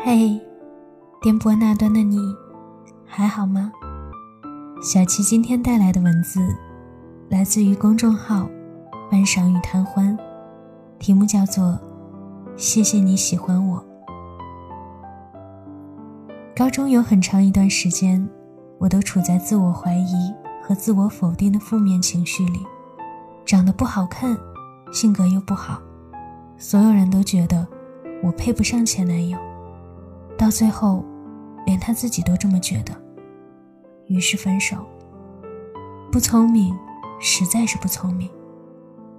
嘿，电波那端的你，还好吗？小七今天带来的文字，来自于公众号“半晌与贪欢”，题目叫做“谢谢你喜欢我”。高中有很长一段时间，我都处在自我怀疑和自我否定的负面情绪里。长得不好看，性格又不好，所有人都觉得我配不上前男友。到最后，连他自己都这么觉得，于是分手。不聪明，实在是不聪明。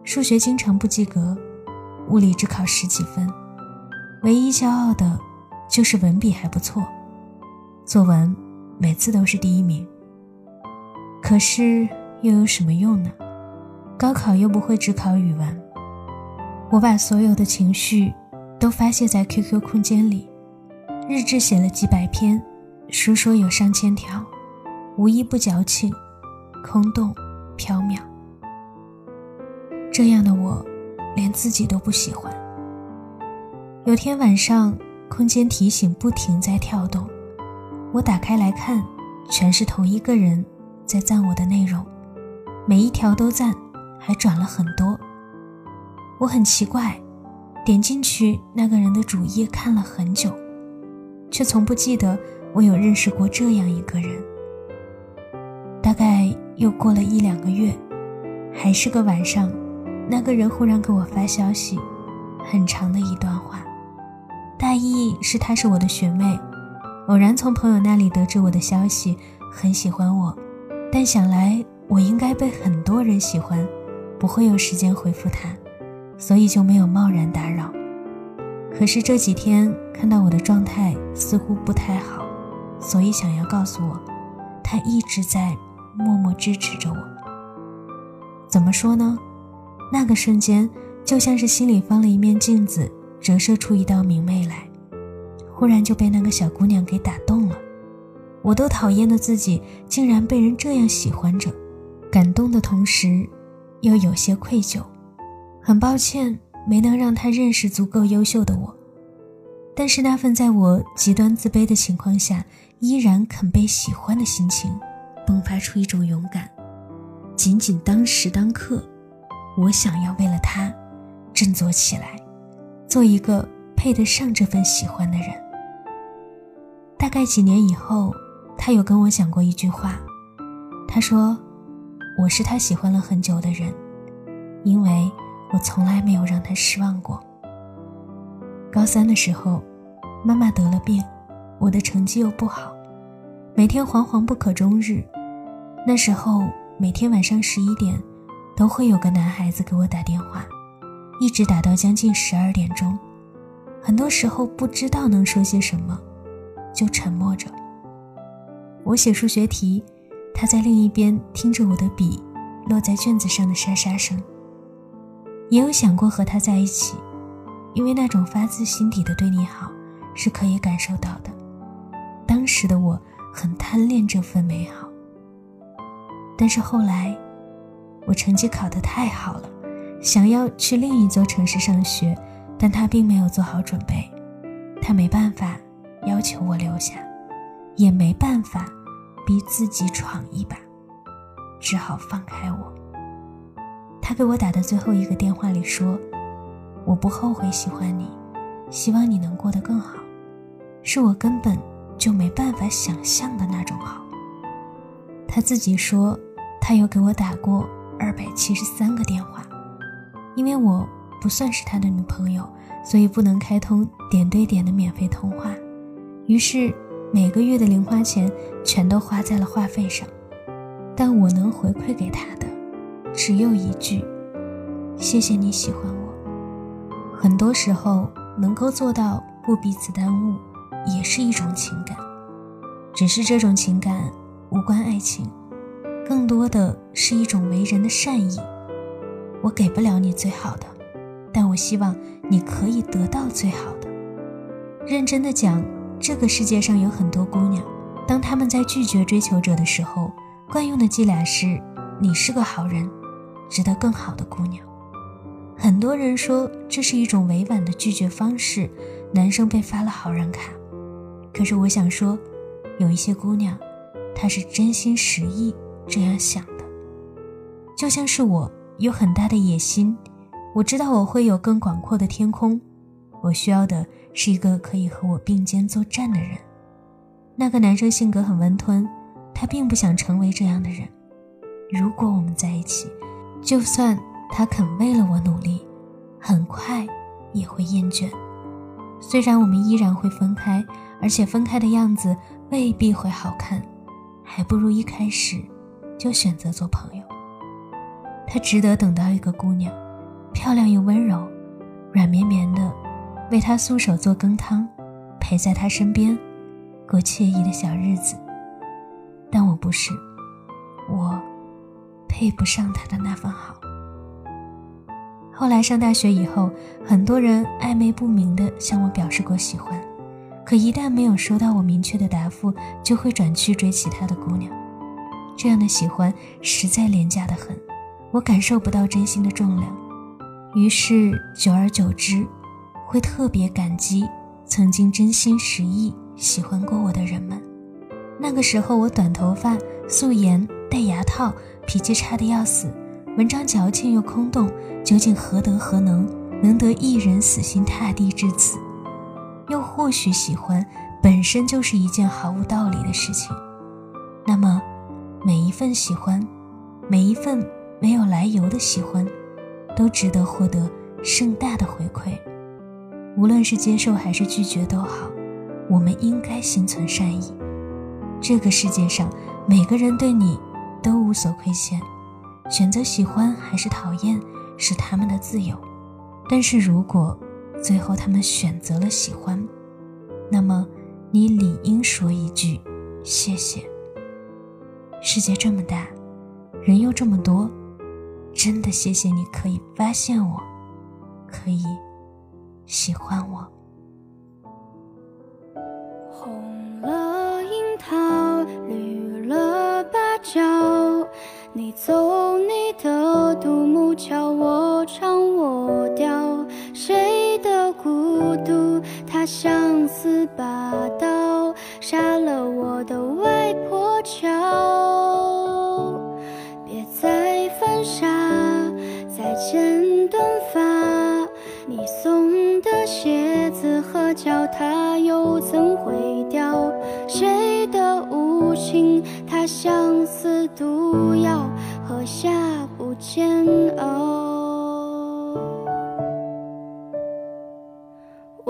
数学经常不及格，物理只考十几分，唯一骄傲的，就是文笔还不错，作文每次都是第一名。可是又有什么用呢？高考又不会只考语文。我把所有的情绪都发泄在 QQ 空间里。日志写了几百篇，书说有上千条，无一不矫情、空洞、缥缈。这样的我，连自己都不喜欢。有天晚上，空间提醒不停在跳动，我打开来看，全是同一个人在赞我的内容，每一条都赞，还转了很多。我很奇怪，点进去那个人的主页看了很久。却从不记得我有认识过这样一个人。大概又过了一两个月，还是个晚上，那个人忽然给我发消息，很长的一段话，大意是她是我的学妹，偶然从朋友那里得知我的消息，很喜欢我，但想来我应该被很多人喜欢，不会有时间回复他，所以就没有贸然打扰。可是这几天看到我的状态似乎不太好，所以想要告诉我，他一直在默默支持着我。怎么说呢？那个瞬间就像是心里放了一面镜子，折射出一道明媚来，忽然就被那个小姑娘给打动了。我都讨厌的自己，竟然被人这样喜欢着，感动的同时，又有些愧疚，很抱歉。没能让他认识足够优秀的我，但是那份在我极端自卑的情况下依然肯被喜欢的心情，迸发出一种勇敢。仅仅当时当刻，我想要为了他振作起来，做一个配得上这份喜欢的人。大概几年以后，他有跟我讲过一句话，他说：“我是他喜欢了很久的人，因为。”我从来没有让他失望过。高三的时候，妈妈得了病，我的成绩又不好，每天惶惶不可终日。那时候，每天晚上十一点，都会有个男孩子给我打电话，一直打到将近十二点钟。很多时候不知道能说些什么，就沉默着。我写数学题，他在另一边听着我的笔落在卷子上的沙沙声。也有想过和他在一起，因为那种发自心底的对你好是可以感受到的。当时的我很贪恋这份美好，但是后来我成绩考得太好了，想要去另一座城市上学，但他并没有做好准备，他没办法要求我留下，也没办法逼自己闯一把，只好放开我。他给我打的最后一个电话里说：“我不后悔喜欢你，希望你能过得更好，是我根本就没办法想象的那种好。”他自己说，他有给我打过二百七十三个电话，因为我不算是他的女朋友，所以不能开通点对点的免费通话，于是每个月的零花钱全都花在了话费上，但我能回馈给他的。只有一句：“谢谢你喜欢我。”很多时候，能够做到不彼此耽误，也是一种情感。只是这种情感无关爱情，更多的是一种为人的善意。我给不了你最好的，但我希望你可以得到最好的。认真的讲，这个世界上有很多姑娘，当他们在拒绝追求者的时候，惯用的伎俩是：“你是个好人，值得更好的姑娘。”很多人说这是一种委婉的拒绝方式，男生被发了好人卡。可是我想说，有一些姑娘，她是真心实意这样想的。就像是我有很大的野心，我知道我会有更广阔的天空，我需要的是一个可以和我并肩作战的人。那个男生性格很温吞，他并不想成为这样的人。如果我们在一起，就算……他肯为了我努力，很快也会厌倦。虽然我们依然会分开，而且分开的样子未必会好看，还不如一开始就选择做朋友。他值得等到一个姑娘，漂亮又温柔，软绵绵的，为他素手做羹汤，陪在他身边，过惬意的小日子。但我不是，我配不上他的那份好。后来上大学以后，很多人暧昧不明的向我表示过喜欢，可一旦没有收到我明确的答复，就会转去追其他的姑娘。这样的喜欢实在廉价的很，我感受不到真心的重量，于是久而久之，会特别感激曾经真心实意喜欢过我的人们。那个时候我短头发、素颜、戴牙套，脾气差的要死。文章矫情又空洞，究竟何德何能，能得一人死心塌地至此？又或许喜欢本身就是一件毫无道理的事情。那么，每一份喜欢，每一份没有来由的喜欢，都值得获得盛大的回馈。无论是接受还是拒绝都好，我们应该心存善意。这个世界上，每个人对你都无所亏欠。选择喜欢还是讨厌是他们的自由，但是如果最后他们选择了喜欢，那么你理应说一句谢谢。世界这么大，人又这么多，真的谢谢你可以发现我，可以喜欢我。红了樱桃，绿了芭蕉。你走你的独木桥，我唱我调。谁的孤独？它相思把刀，杀了我的外婆桥。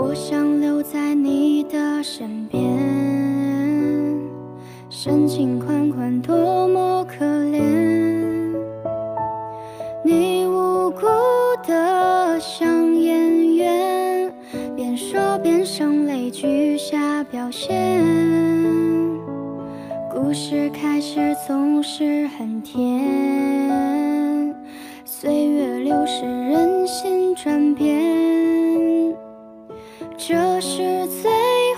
我想留在你的身边，深情款款，多么可怜。你无辜的像演员，边说边声泪俱下表现。故事开始总是很甜，岁月流逝，人心转变，这是最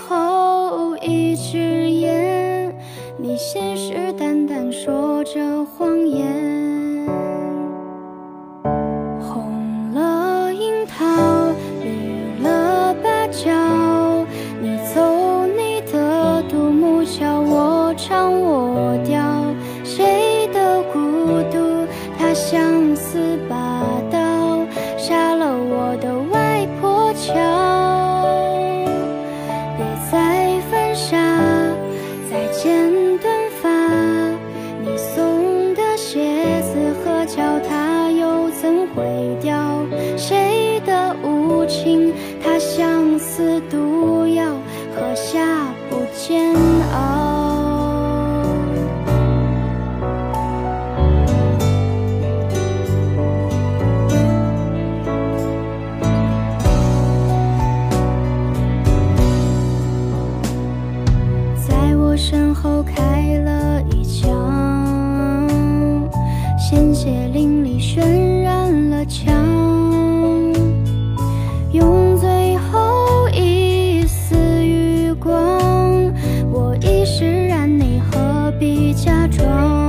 后一支烟，你信叫他。血淋漓渲染了墙，用最后一丝余光，我已释然，你何必假装？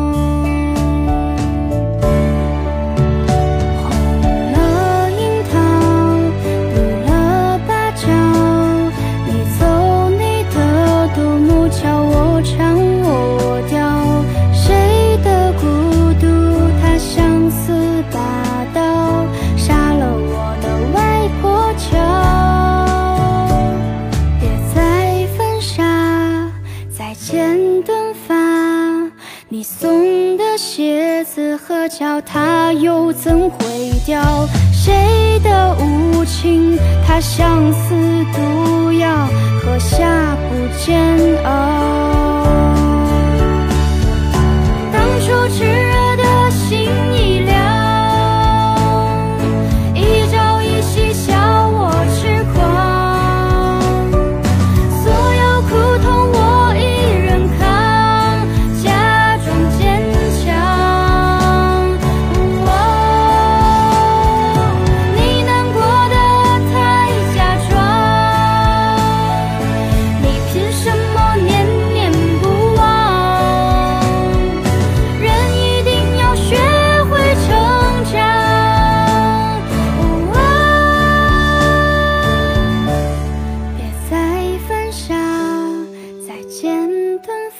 子和脚踏又怎会掉？谁的无情，它相思毒药，喝下不煎熬。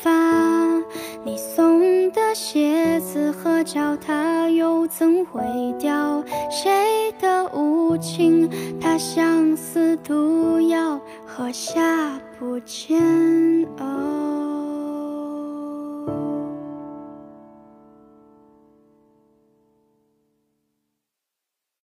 发你送的鞋子和脚踏又怎会掉？谁的无情，它像似毒药，喝下不煎熬。